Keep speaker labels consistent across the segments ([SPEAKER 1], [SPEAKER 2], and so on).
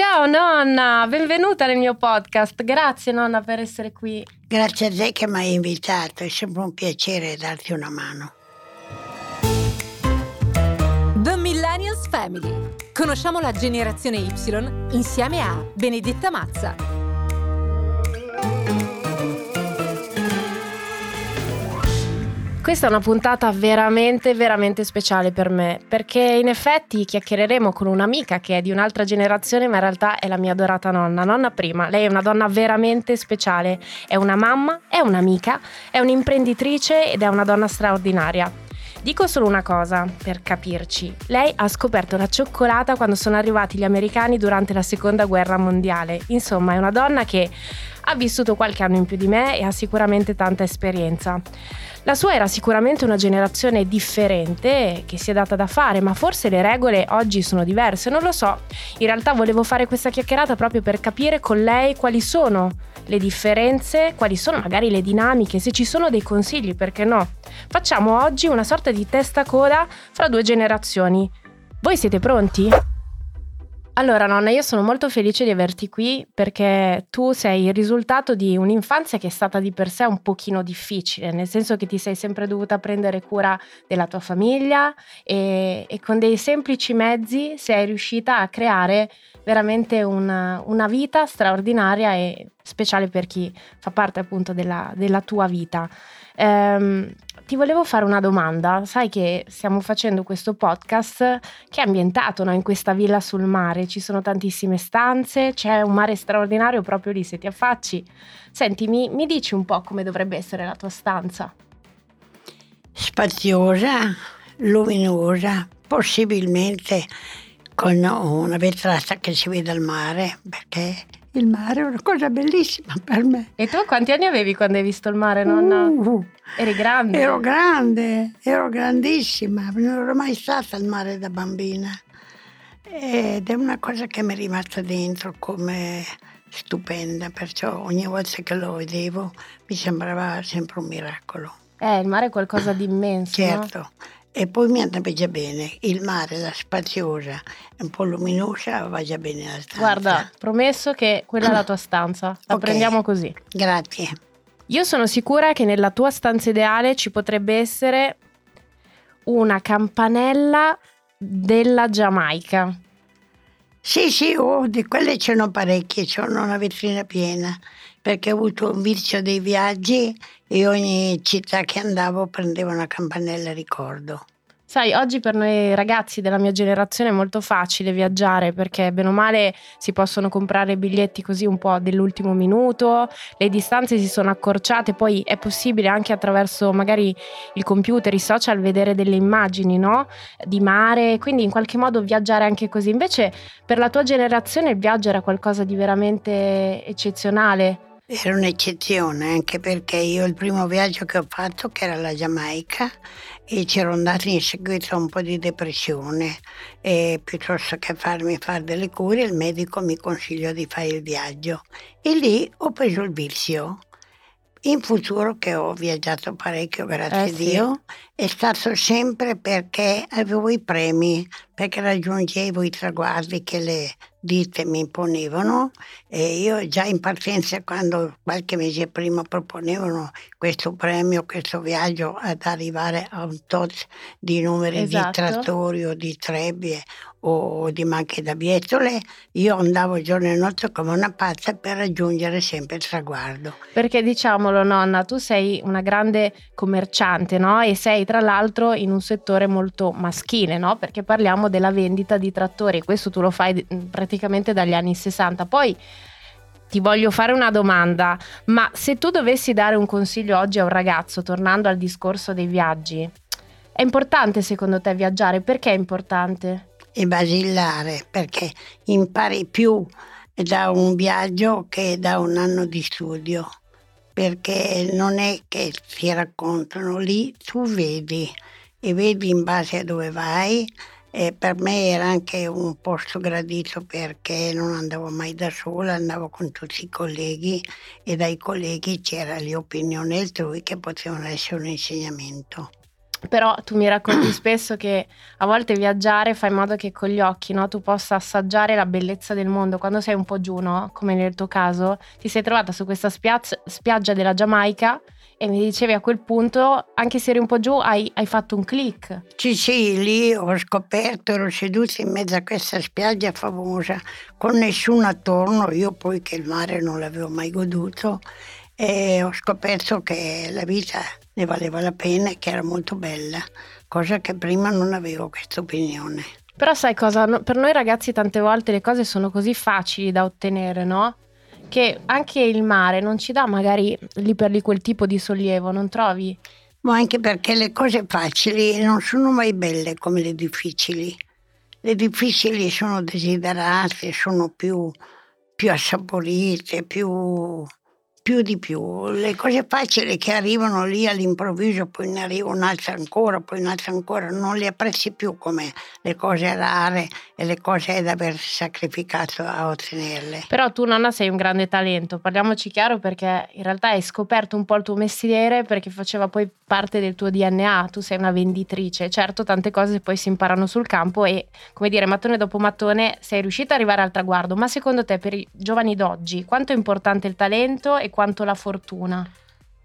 [SPEAKER 1] Ciao nonna, benvenuta nel mio podcast. Grazie nonna per essere qui.
[SPEAKER 2] Grazie a te che mi hai invitato, è sempre un piacere darti una mano.
[SPEAKER 3] The Millennials Family. Conosciamo la generazione Y insieme a Benedetta Mazza.
[SPEAKER 1] Questa è una puntata veramente, veramente speciale per me, perché in effetti chiacchiereremo con un'amica che è di un'altra generazione, ma in realtà è la mia adorata nonna, nonna prima. Lei è una donna veramente speciale, è una mamma, è un'amica, è un'imprenditrice ed è una donna straordinaria. Dico solo una cosa per capirci. Lei ha scoperto la cioccolata quando sono arrivati gli americani durante la seconda guerra mondiale. Insomma, è una donna che ha vissuto qualche anno in più di me e ha sicuramente tanta esperienza. La sua era sicuramente una generazione differente che si è data da fare, ma forse le regole oggi sono diverse, non lo so. In realtà volevo fare questa chiacchierata proprio per capire con lei quali sono le differenze, quali sono magari le dinamiche, se ci sono dei consigli, perché no. Facciamo oggi una sorta di testa coda fra due generazioni. Voi siete pronti? Allora, nonna, io sono molto felice di averti qui perché tu sei il risultato di un'infanzia che è stata di per sé un pochino difficile, nel senso che ti sei sempre dovuta prendere cura della tua famiglia e, e con dei semplici mezzi sei riuscita a creare veramente una, una, vita straordinaria e speciale per chi fa parte appunto della, della tua vita. Ehm, ti volevo fare una domanda. Sai che stiamo facendo questo podcast che è ambientato no, in questa villa sul mare. Ci sono tantissime stanze, c'è un mare straordinario proprio lì se ti affacci. Senti, mi, mi dici un po' come dovrebbe essere la tua stanza?
[SPEAKER 2] Spaziosa, luminosa, possibilmente con una vetrata che si vede al mare, perché il mare è una cosa bellissima per me.
[SPEAKER 1] E tu quanti anni avevi quando hai visto il mare, nonna? Uh, Eri grande?
[SPEAKER 2] Ero grande, ero grandissima, non ero mai stata al mare da bambina. Ed è una cosa che mi è rimasta dentro come stupenda, perciò ogni volta che lo vedevo mi sembrava sempre un miracolo.
[SPEAKER 1] Eh, il mare è qualcosa di immenso.
[SPEAKER 2] Certo.
[SPEAKER 1] No?
[SPEAKER 2] E poi mi andava già bene, il mare, la spaziosa, un po' luminosa, va già bene la stanza.
[SPEAKER 1] Guarda, promesso che quella è la tua stanza, la okay. prendiamo così.
[SPEAKER 2] Grazie.
[SPEAKER 1] Io sono sicura che nella tua stanza ideale ci potrebbe essere una campanella della Giamaica.
[SPEAKER 2] Sì, sì, oh, di quelle ce n'ho parecchie, ho una vetrina piena, perché ho avuto un vizio dei viaggi e ogni città che andavo prendevo una campanella ricordo.
[SPEAKER 1] Sai, oggi per noi ragazzi della mia generazione è molto facile viaggiare perché bene o male si possono comprare biglietti così un po' dell'ultimo minuto, le distanze si sono accorciate, poi è possibile anche attraverso magari il computer, i social vedere delle immagini, no? Di mare, quindi in qualche modo viaggiare anche così. Invece per la tua generazione il viaggio era qualcosa di veramente eccezionale.
[SPEAKER 2] Era un'eccezione anche perché io il primo viaggio che ho fatto, che era la Giamaica, e c'ero andata in seguito a un po' di depressione e piuttosto che farmi fare delle cure il medico mi consigliò di fare il viaggio e lì ho preso il vizio. In futuro che ho viaggiato parecchio, grazie eh, a Dio, sì. È stato sempre perché avevo i premi, perché raggiungevo i traguardi che le ditte mi imponevano e io già in partenza quando qualche mese prima proponevano questo premio, questo viaggio ad arrivare a un tot di numeri esatto. di trattori o di trebbie o di macchine da bietole, io andavo giorno e notte come una pazza per raggiungere sempre il traguardo.
[SPEAKER 1] Perché diciamolo nonna, tu sei una grande commerciante no? e sei tra l'altro in un settore molto maschile, no? perché parliamo della vendita di trattori, questo tu lo fai praticamente praticamente dagli anni 60. Poi ti voglio fare una domanda, ma se tu dovessi dare un consiglio oggi a un ragazzo, tornando al discorso dei viaggi, è importante secondo te viaggiare? Perché è importante?
[SPEAKER 2] È basilare, perché impari più da un viaggio che da un anno di studio, perché non è che ti raccontano lì, tu vedi e vedi in base a dove vai e per me era anche un posto gradito perché non andavo mai da sola, andavo con tutti i colleghi e dai colleghi c'era l'opinione altrui che potevano essere un insegnamento.
[SPEAKER 1] Però tu mi racconti spesso che a volte viaggiare fa in modo che con gli occhi no, tu possa assaggiare la bellezza del mondo. Quando sei un po' giù, no? come nel tuo caso, ti sei trovata su questa spiazza, spiaggia della Giamaica e mi dicevi a quel punto, anche se eri un po' giù, hai, hai, fatto un click.
[SPEAKER 2] Sì, sì, lì ho scoperto, ero seduta in mezzo a questa spiaggia famosa, con nessuno attorno, io poi che il mare non l'avevo mai goduto, e ho scoperto che la vita ne valeva la pena e che era molto bella, cosa che prima non avevo questa opinione.
[SPEAKER 1] Però sai cosa? Per noi ragazzi tante volte le cose sono così facili da ottenere, no? che anche il mare non ci dà magari lì per lì quel tipo di sollievo, non trovi?
[SPEAKER 2] Ma anche perché le cose facili non sono mai belle come le difficili. Le difficili sono desiderate, sono più, più assaporite, più più di più. Le cose facili che arrivano lì all'improvviso, poi ne arriva un'altra ancora, poi un'altra ancora, non le apprezzi più come le cose rare e le cose da aver sacrificato a ottenerle.
[SPEAKER 1] Però tu nonna sei un grande talento, parliamoci chiaro perché in realtà hai scoperto un po' il tuo mestiere perché faceva poi parte del tuo DNA, tu sei una venditrice, certo tante cose poi si imparano sul campo e come dire mattone dopo mattone sei riuscita ad arrivare al traguardo, ma secondo te per i giovani d'oggi quanto è importante il talento e quanto la fortuna?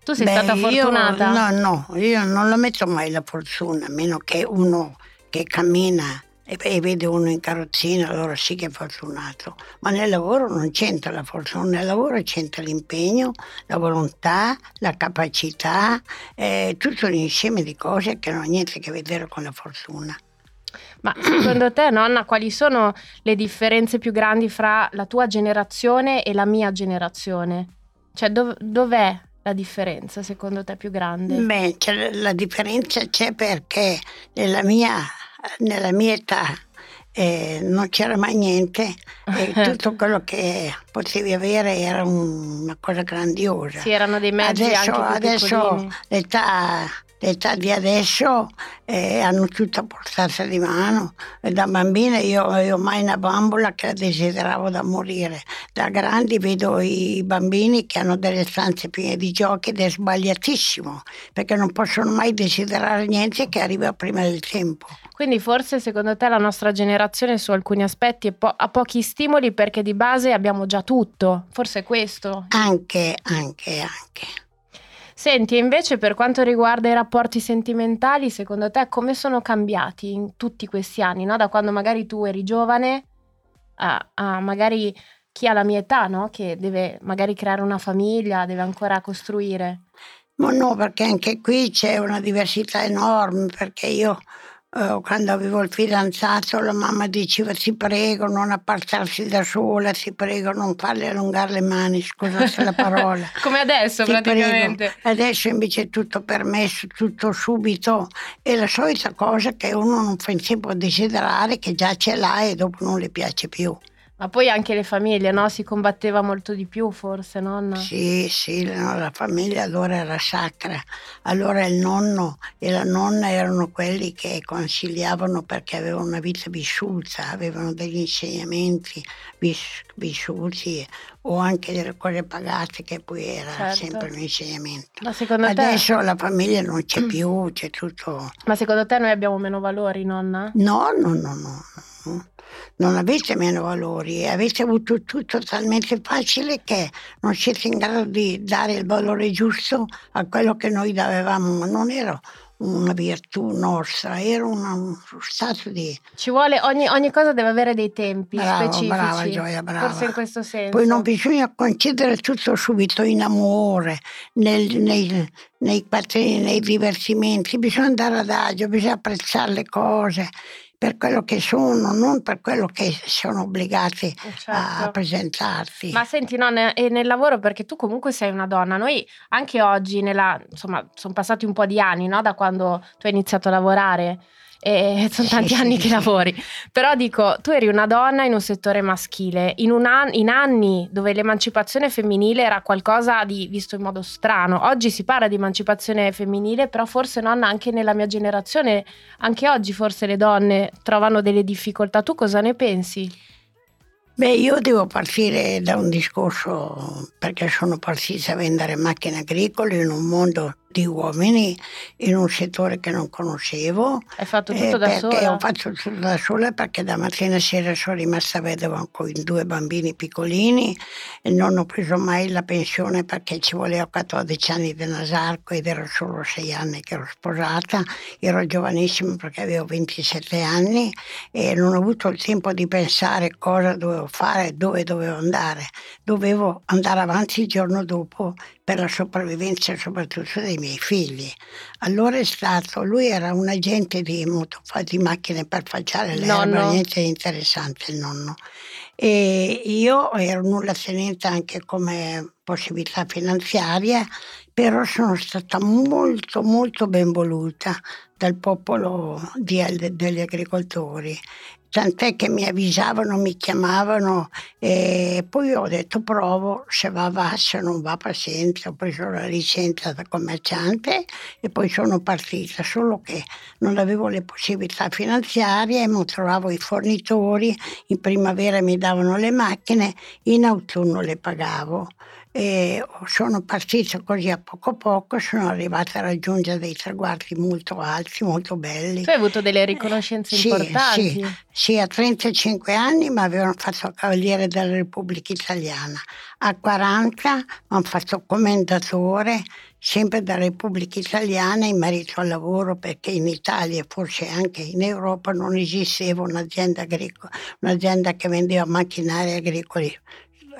[SPEAKER 1] Tu sei
[SPEAKER 2] Beh,
[SPEAKER 1] stata fortunata?
[SPEAKER 2] Io, no, no, io non la metto mai la fortuna, a meno che uno che cammina e, e vede uno in carrozzina, allora sì che è fortunato. Ma nel lavoro non c'entra la fortuna, nel lavoro c'entra l'impegno, la volontà, la capacità, eh, tutto un insieme di cose che non ha niente a che vedere con la fortuna.
[SPEAKER 1] Ma secondo te, nonna, quali sono le differenze più grandi fra la tua generazione e la mia generazione? Cioè, dov- dov'è la differenza secondo te più grande?
[SPEAKER 2] Beh, la differenza c'è perché nella mia, nella mia età eh, non c'era mai niente e tutto quello che potevi avere era un, una cosa grandiosa.
[SPEAKER 1] Sì, erano dei mezzi
[SPEAKER 2] adesso, adesso l'età l'età di adesso eh, hanno tutto a portata di mano. E da bambina io avevo mai una bambola che la desideravo da morire. Da grandi vedo i bambini che hanno delle stanze piene di giochi ed è sbagliatissimo, perché non possono mai desiderare niente che arriva prima del tempo.
[SPEAKER 1] Quindi forse secondo te la nostra generazione su alcuni aspetti po- ha pochi stimoli perché di base abbiamo già tutto, forse è questo?
[SPEAKER 2] Anche, anche, anche.
[SPEAKER 1] Senti, invece per quanto riguarda i rapporti sentimentali, secondo te come sono cambiati in tutti questi anni, no? Da quando magari tu eri giovane a, a magari chi ha la mia età, no? Che deve magari creare una famiglia, deve ancora costruire.
[SPEAKER 2] Ma no, perché anche qui c'è una diversità enorme, perché io Uh, quando avevo il fidanzato la mamma diceva ti prego non appartarsi da sola, ti prego non farle allungare le mani, scusate la parola.
[SPEAKER 1] Come adesso ti praticamente.
[SPEAKER 2] Prego. Adesso invece è tutto permesso, tutto subito. È la solita cosa che uno non fa in tempo a desiderare, che già ce l'ha e dopo non le piace più.
[SPEAKER 1] Ma poi anche le famiglie, no? Si combatteva molto di più forse, nonna?
[SPEAKER 2] Sì, sì, no, la famiglia allora era sacra. Allora il nonno e la nonna erano quelli che consigliavano perché avevano una vita vissuta, avevano degli insegnamenti vis- vissuti o anche delle cose pagate che poi era certo. sempre un insegnamento. Ma secondo Adesso te... la famiglia non c'è più, c'è tutto...
[SPEAKER 1] Ma secondo te noi abbiamo meno valori, nonna?
[SPEAKER 2] No, no, no, no. no non avete meno valori, avete avuto tutto talmente facile che non siete in grado di dare il valore giusto a quello che noi avevamo, non era una virtù nostra, era uno stato di...
[SPEAKER 1] Ci vuole, ogni, ogni, cosa deve avere dei tempi
[SPEAKER 2] bravo,
[SPEAKER 1] specifici.
[SPEAKER 2] Brava Gioia, brava.
[SPEAKER 1] Forse in questo senso.
[SPEAKER 2] Poi non bisogna concedere tutto subito in amore, nel, nei, nei, nei divertimenti, bisogna andare adagio, bisogna apprezzare le cose per quello che sono, non per quello che sono obbligati eh, certo. a presentarsi.
[SPEAKER 1] Ma senti, no, e nel lavoro, perché tu comunque sei una donna, noi anche oggi, nella, insomma, sono passati un po' di anni no, da quando tu hai iniziato a lavorare. E sono tanti anni che lavori. Però dico, tu eri una donna in un settore maschile, in, un an- in anni dove l'emancipazione femminile era qualcosa di visto in modo strano. Oggi si parla di emancipazione femminile, però forse nonna anche nella mia generazione, anche oggi forse le donne trovano delle difficoltà. Tu cosa ne pensi?
[SPEAKER 2] Beh, io devo partire da un discorso perché sono partita a vendere macchine agricole in un mondo di uomini in un settore che non conoscevo.
[SPEAKER 1] Hai fatto tutto eh, da sola?
[SPEAKER 2] Ho fatto tutto da sola perché da mattina a sera sono rimasta vedova con due bambini piccolini e non ho preso mai la pensione perché ci voleva 14 anni di Nasarco ed ero solo 6 anni che ero sposata. Ero giovanissima perché avevo 27 anni e non ho avuto il tempo di pensare cosa dovevo fare, dove dovevo andare. Dovevo andare avanti il giorno dopo per la sopravvivenza soprattutto dei miei figli. Allora è stato, lui era un agente di, di macchine per facciare l'erba, niente di interessante il nonno. E io ero nulla tenente anche come possibilità finanziaria, però sono stata molto molto ben voluta dal popolo di, degli agricoltori tant'è che mi avvisavano, mi chiamavano e poi ho detto provo, se va va, se non va pazienza, ho preso la licenza da commerciante e poi sono partita, solo che non avevo le possibilità finanziarie, non trovavo i fornitori, in primavera mi davano le macchine, in autunno le pagavo e sono partita così a poco a poco, sono arrivata a raggiungere dei traguardi molto alti, molto belli.
[SPEAKER 1] Tu hai avuto delle riconoscenze
[SPEAKER 2] eh,
[SPEAKER 1] importanti?
[SPEAKER 2] Sì, sì, a 35 anni mi avevano fatto Cavaliere della Repubblica Italiana, a 40 mi hanno fatto commendatore sempre dalla Repubblica Italiana in merito al lavoro perché in Italia e forse anche in Europa non esisteva un'azienda agricola, un'azienda che vendeva macchinari agricoli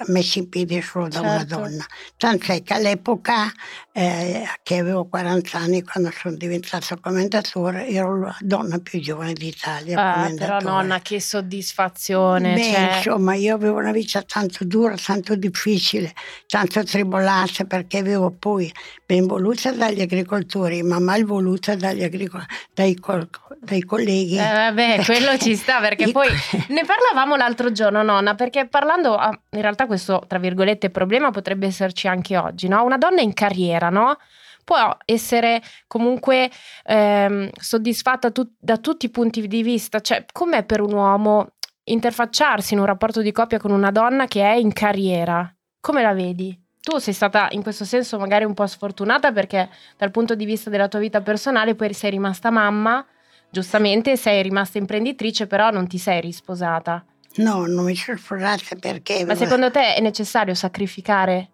[SPEAKER 2] messi in piedi solo da certo. una donna. Tant'è che all'epoca, eh, che avevo 40 anni quando sono diventata commendatore, ero la donna più giovane d'Italia.
[SPEAKER 1] Ah, però nonna, che soddisfazione.
[SPEAKER 2] Beh,
[SPEAKER 1] cioè...
[SPEAKER 2] insomma, io avevo una vita tanto dura, tanto difficile, tanto tribolata, perché avevo poi ben voluta dagli agricoltori, ma mal voluta dagli agricol- dai, col- dai colleghi. Eh,
[SPEAKER 1] vabbè, quello ci sta, perché poi ne parlavamo l'altro giorno, nonna, perché parlando, in realtà questo, tra virgolette, problema potrebbe esserci anche oggi, no? Una donna in carriera, no? Può essere comunque ehm, soddisfatta tu- da tutti i punti di vista, cioè com'è per un uomo interfacciarsi in un rapporto di coppia con una donna che è in carriera? Come la vedi? Tu sei stata in questo senso magari un po' sfortunata perché dal punto di vista della tua vita personale poi sei rimasta mamma, giustamente sei rimasta imprenditrice, però non ti sei risposata.
[SPEAKER 2] No, non mi sono sposata perché...
[SPEAKER 1] Ma secondo te è necessario sacrificare?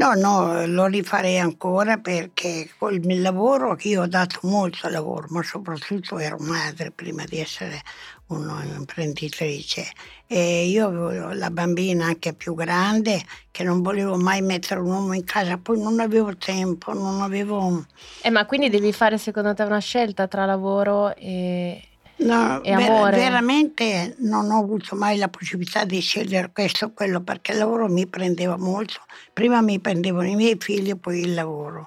[SPEAKER 2] No, no, lo rifarei ancora perché col mio lavoro, io ho dato molto lavoro, ma soprattutto ero madre prima di essere un'imprenditrice e io avevo la bambina anche più grande che non volevo mai mettere un uomo in casa, poi non avevo tempo, non avevo...
[SPEAKER 1] Eh, ma quindi devi fare secondo te una scelta tra lavoro e,
[SPEAKER 2] No,
[SPEAKER 1] e amore.
[SPEAKER 2] Ver- veramente non ho avuto mai la possibilità di scegliere questo o quello perché il lavoro mi prendeva molto. Prima mi prendevano i miei figli e poi il lavoro.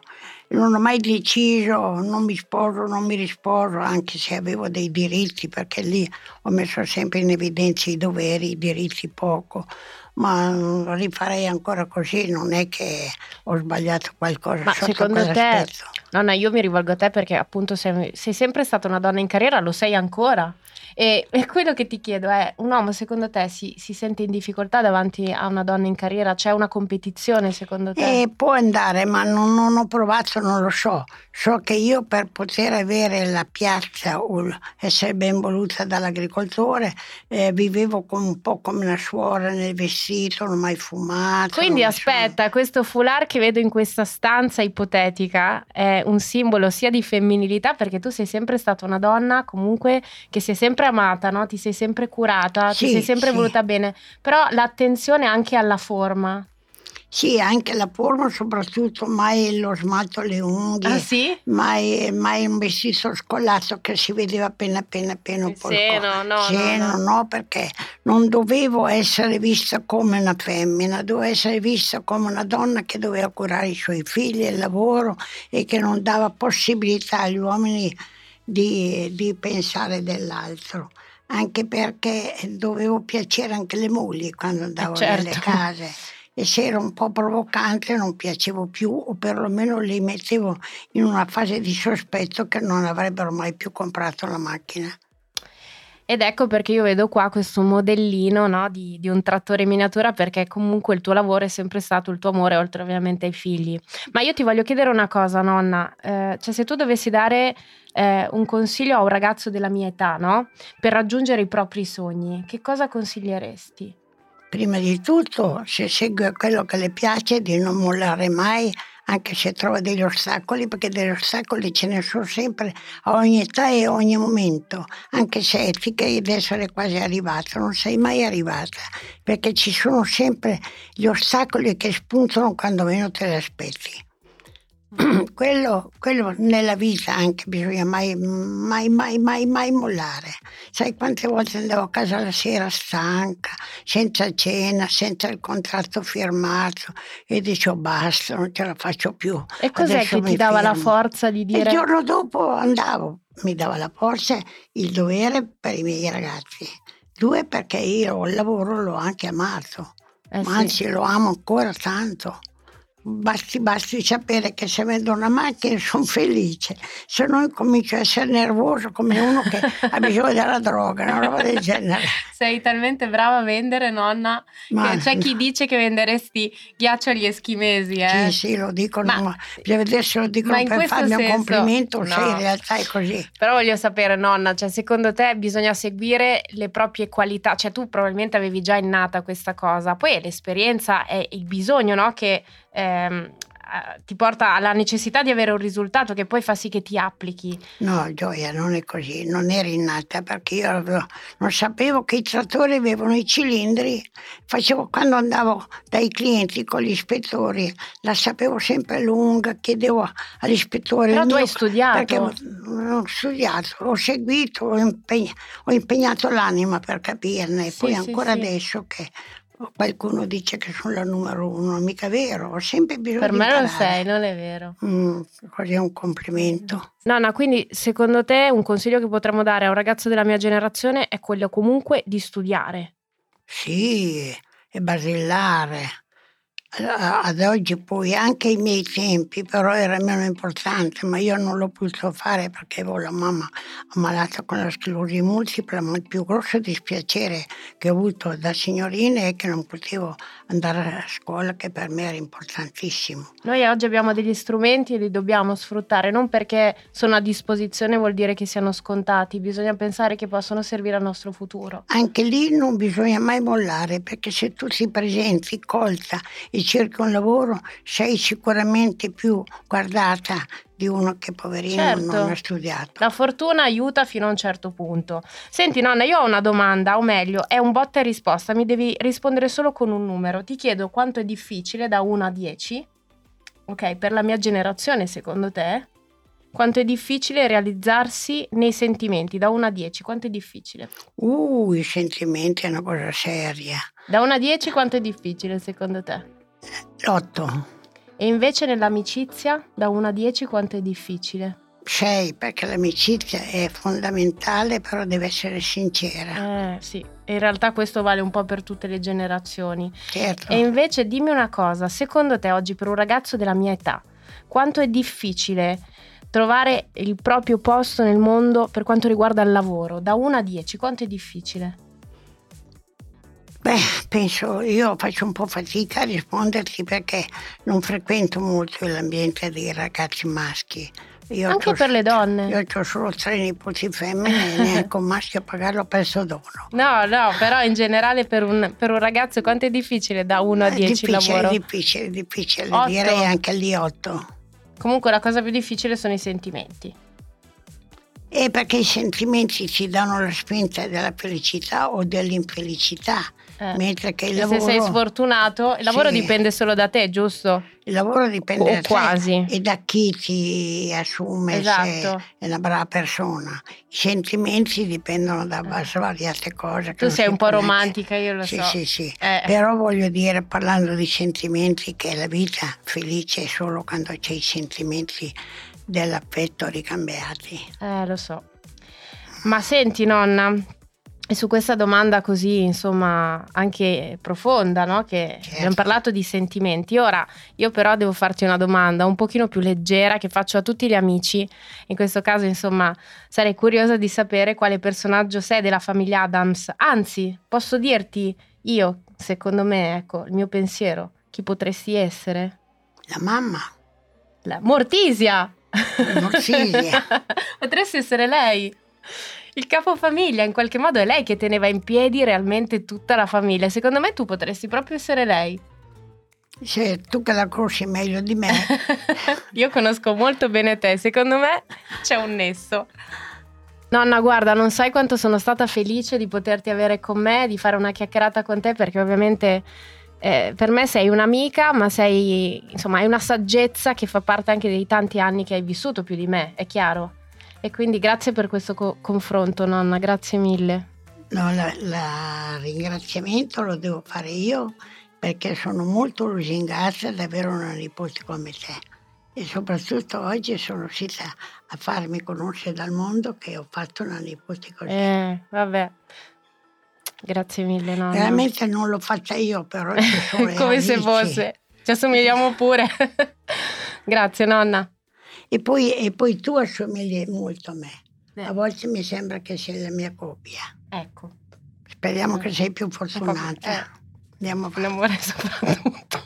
[SPEAKER 2] Non ho mai deciso, non mi sposo, non mi risposo, anche se avevo dei diritti, perché lì ho messo sempre in evidenza i doveri, i diritti poco ma rifarei ancora così, non è che ho sbagliato qualcosa.
[SPEAKER 1] Ma secondo te, nonna, io mi rivolgo a te perché appunto sei, sei sempre stata una donna in carriera, lo sei ancora. E, e, quello che ti chiedo è, un uomo secondo te si, si, sente in difficoltà davanti a una donna in carriera? C'è una competizione secondo te?
[SPEAKER 2] Eh, può andare, ma non, non, ho provato, non lo so. So che io per poter avere la piazza essere ben voluta dall'agricoltore eh, vivevo un po' come una suora nel vestito, non ho mai fumato.
[SPEAKER 1] Quindi aspetta, questo foulard che vedo in questa stanza ipotetica è un simbolo sia di femminilità perché tu sei sempre stata una donna comunque che si è sempre sempre amata, no? ti sei sempre curata, sì, ti sei sempre sì. voluta bene, però l'attenzione anche alla forma.
[SPEAKER 2] Sì, anche la forma, soprattutto mai lo smalto alle unghie,
[SPEAKER 1] ah, sì?
[SPEAKER 2] mai, mai, un vestito scollato che si vedeva appena appena appena un po'.
[SPEAKER 1] Seno, no,
[SPEAKER 2] Seno,
[SPEAKER 1] no, no.
[SPEAKER 2] no, perché non dovevo essere vista come una femmina, dovevo essere vista come una donna che doveva curare i suoi figli, il lavoro e che non dava possibilità agli uomini di, di pensare dell'altro anche perché dovevo piacere anche le mogli quando andavo
[SPEAKER 1] certo.
[SPEAKER 2] nelle case e se ero un po' provocante non piacevo più o perlomeno li mettevo in una fase di sospetto che non avrebbero mai più comprato la macchina.
[SPEAKER 1] Ed ecco perché io vedo qua questo modellino no, di, di, un trattore in miniatura perché comunque il tuo lavoro è sempre stato il tuo amore oltre ovviamente ai figli. Ma io ti voglio chiedere una cosa nonna, eh, cioè se tu dovessi dare eh, un consiglio a un ragazzo della mia età no, per raggiungere i propri sogni, che cosa consiglieresti?
[SPEAKER 2] Prima di tutto, se segue quello che le piace, di non mollare mai anche se trova degli ostacoli, perché degli ostacoli ce ne sono sempre a ogni età e a ogni momento, anche se credi di essere quasi arrivato, non sei mai arrivata, perché ci sono sempre gli ostacoli che spuntano quando meno te li aspetti. quello, quello, nella vita anche bisogna mai, mai, mai, mai, mai mollare. Sai quante volte andavo a casa la sera stanca, senza cena, senza il contratto firmato e dicevo basta, non ce la faccio più.
[SPEAKER 1] E cos'è
[SPEAKER 2] Adesso
[SPEAKER 1] che ti dava
[SPEAKER 2] fermo.
[SPEAKER 1] la forza di dire...
[SPEAKER 2] E il giorno dopo andavo, mi dava la forza, il dovere per i miei ragazzi. Due perché io il lavoro l'ho anche amato,
[SPEAKER 1] Eh sì.
[SPEAKER 2] anzi lo amo ancora tanto. Basti, basti sapere che se vedo una macchina sono felice, se no comincio a essere nervoso come uno che ha bisogno della droga, una roba del genere.
[SPEAKER 1] Sei talmente brava a vendere, nonna,
[SPEAKER 2] Ma-
[SPEAKER 1] c'è chi dice che venderesti ghiaccio agli eschimesi, eh?
[SPEAKER 2] Sì, sì, lo dicono,
[SPEAKER 1] Ma-
[SPEAKER 2] ma, bisogna vedere se lo dicono per farmi un
[SPEAKER 1] senso-
[SPEAKER 2] complimento, se
[SPEAKER 1] no.
[SPEAKER 2] in realtà è così.
[SPEAKER 1] Però voglio sapere, nonna, cioè secondo te bisogna seguire le proprie qualità? Cioè tu probabilmente avevi già innata questa cosa, poi è l'esperienza e il bisogno, no? Che ehm, eh, ti porta alla necessità di avere un risultato che poi fa sì che ti applichi.
[SPEAKER 2] No, Gioia, non è così, non è rinnata perché io non sapevo che i trattori avevano i cilindri. Facevo quando andavo dai clienti con gli ispettori, la sapevo sempre lunga, chiedevo all'ispettore.
[SPEAKER 1] Però tu hai studiato.
[SPEAKER 2] Perché ho, ho studiato, ho seguito, ho, impegn- ho impegnato l'anima per capirne. E
[SPEAKER 1] Sì,
[SPEAKER 2] poi
[SPEAKER 1] sì,
[SPEAKER 2] ancora
[SPEAKER 1] sì.
[SPEAKER 2] adesso che qualcuno dice che sono la numero uno, mica vero, ho sempre bisogno
[SPEAKER 1] Per
[SPEAKER 2] di
[SPEAKER 1] me lo
[SPEAKER 2] imparare.
[SPEAKER 1] sei, non è vero.
[SPEAKER 2] Mm, così è un complimento.
[SPEAKER 1] Nonna, quindi secondo te un consiglio che potremmo dare a un ragazzo della mia generazione è quello comunque di studiare.
[SPEAKER 2] Sì, è basilare. Ad oggi poi anche ai miei tempi, però era meno importante, ma io non l'ho potuto fare perché avevo la mamma ammalata con la sclerosi multipla, ma il più grosso dispiacere che ho avuto da signorina è che non potevo andare a scuola, che per me era importantissimo.
[SPEAKER 1] Noi oggi abbiamo degli strumenti e li dobbiamo sfruttare, non perché sono a disposizione vuol dire che siano scontati, bisogna pensare che possono servire al nostro futuro.
[SPEAKER 2] Anche lì non bisogna mai mollare perché se tu ti presenti colta e cerchi un lavoro sei sicuramente più guardata di uno che poverino
[SPEAKER 1] Certo.
[SPEAKER 2] non ha studiato.
[SPEAKER 1] La fortuna aiuta fino a un certo punto. Senti nonna, io ho una domanda, o meglio, è un botta e risposta, mi devi rispondere solo con un numero. Ti chiedo quanto è difficile da 1 a 10, ok, per la mia generazione secondo te, quanto è difficile realizzarsi nei sentimenti, da 1 a 10, quanto è difficile?
[SPEAKER 2] Uh, i sentimenti è una cosa seria.
[SPEAKER 1] Da 1 a 10 quanto è difficile secondo te?
[SPEAKER 2] L'otto,
[SPEAKER 1] E invece nell'amicizia, da 1 a 10 quanto è difficile?
[SPEAKER 2] sei, perché l'amicizia è fondamentale, però deve essere sincera.
[SPEAKER 1] Eh sì, in realtà questo vale un po' per tutte le generazioni.
[SPEAKER 2] Certo.
[SPEAKER 1] E invece dimmi una cosa, secondo te oggi per un ragazzo della mia età, quanto è difficile trovare il proprio posto nel mondo per quanto riguarda il lavoro? Da 1 a 10, quanto è difficile?
[SPEAKER 2] Beh, penso, io faccio un po' fatica a risponderti perché non frequento molto l'ambiente dei ragazzi maschi. Io
[SPEAKER 1] Anche per le donne.
[SPEAKER 2] Io ho solo tre nipoti femmine e neanche un maschio a pagarlo a pezzo dono.
[SPEAKER 1] No, no, però in generale per un, per un ragazzo quanto è difficile da 1 a
[SPEAKER 2] È
[SPEAKER 1] 10 il
[SPEAKER 2] difficile,
[SPEAKER 1] lavoro?
[SPEAKER 2] difficile, difficile,
[SPEAKER 1] Otto.
[SPEAKER 2] direi anche lì otto.
[SPEAKER 1] Comunque la cosa più difficile sono i sentimenti.
[SPEAKER 2] E perché i sentimenti ci danno la spinta della felicità o dell'infelicità. Eh. Mentre che il lavoro...
[SPEAKER 1] se sei sfortunato, il lavoro
[SPEAKER 2] Sì.
[SPEAKER 1] dipende solo da te, giusto?
[SPEAKER 2] Il lavoro dipende
[SPEAKER 1] O
[SPEAKER 2] da te
[SPEAKER 1] quasi.
[SPEAKER 2] e da chi ti assume
[SPEAKER 1] Esatto.
[SPEAKER 2] se è una brava persona. I sentimenti dipendono da svariate cose.
[SPEAKER 1] Eh. Tu sei un po' romantica, io lo
[SPEAKER 2] Sì,
[SPEAKER 1] so.
[SPEAKER 2] sì, sì.
[SPEAKER 1] Eh.
[SPEAKER 2] Però voglio dire, parlando di sentimenti, che la vita felice è solo quando c'è i sentimenti dell'affetto ricambiati.
[SPEAKER 1] Eh, lo so. Ma senti, nonna, e su questa domanda così, insomma, anche profonda, no? Che
[SPEAKER 2] Certo.
[SPEAKER 1] abbiamo parlato di sentimenti. Ora, io però devo farti una domanda un pochino più leggera che faccio a tutti gli amici. In questo caso, insomma, sarei curiosa di sapere quale personaggio sei della famiglia Adams. Anzi, posso dirti io, secondo me, ecco, il mio pensiero, chi potresti essere?
[SPEAKER 2] La mamma,
[SPEAKER 1] La Mortisia!
[SPEAKER 2] Mortisia.
[SPEAKER 1] Potresti essere lei. Il capofamiglia, in qualche modo è lei che teneva in piedi realmente tutta la famiglia. Secondo me tu potresti proprio essere lei.
[SPEAKER 2] se tu che la conosci meglio di me,
[SPEAKER 1] Io conosco molto bene te, secondo me c'è un nesso. Nonna, guarda, non sai quanto sono stata felice di poterti avere con me, di fare una chiacchierata con te, perché ovviamente eh, per me sei un'amica, ma sei, insomma, hai una saggezza che fa parte anche dei tanti anni che hai vissuto più di me, è chiaro. E quindi grazie per questo co- confronto, nonna, grazie mille.
[SPEAKER 2] no, la ringraziamento lo devo fare io perché sono molto lusingata ad avere una nipote come te. E soprattutto oggi sono riuscita a farmi conoscere dal mondo che ho fatto una nipote così.
[SPEAKER 1] Eh, vabbè. Grazie mille, nonna.
[SPEAKER 2] Veramente non l'ho fatta io, però
[SPEAKER 1] Come se
[SPEAKER 2] radici.
[SPEAKER 1] fosse. Ci assomigliamo pure. Grazie, nonna.
[SPEAKER 2] E poi, e poi tu assomigli molto a me.
[SPEAKER 1] Eh.
[SPEAKER 2] A volte mi sembra che sei la mia coppia.
[SPEAKER 1] Ecco,
[SPEAKER 2] Speriamo che sei più fortunata.
[SPEAKER 1] Eh.
[SPEAKER 2] Andiamo avanti.
[SPEAKER 1] amore soprattutto.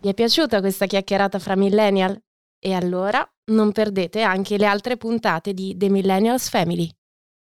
[SPEAKER 1] Vi è piaciuta questa chiacchierata fra millennial? E allora non perdete anche le altre puntate di The Millennials Family.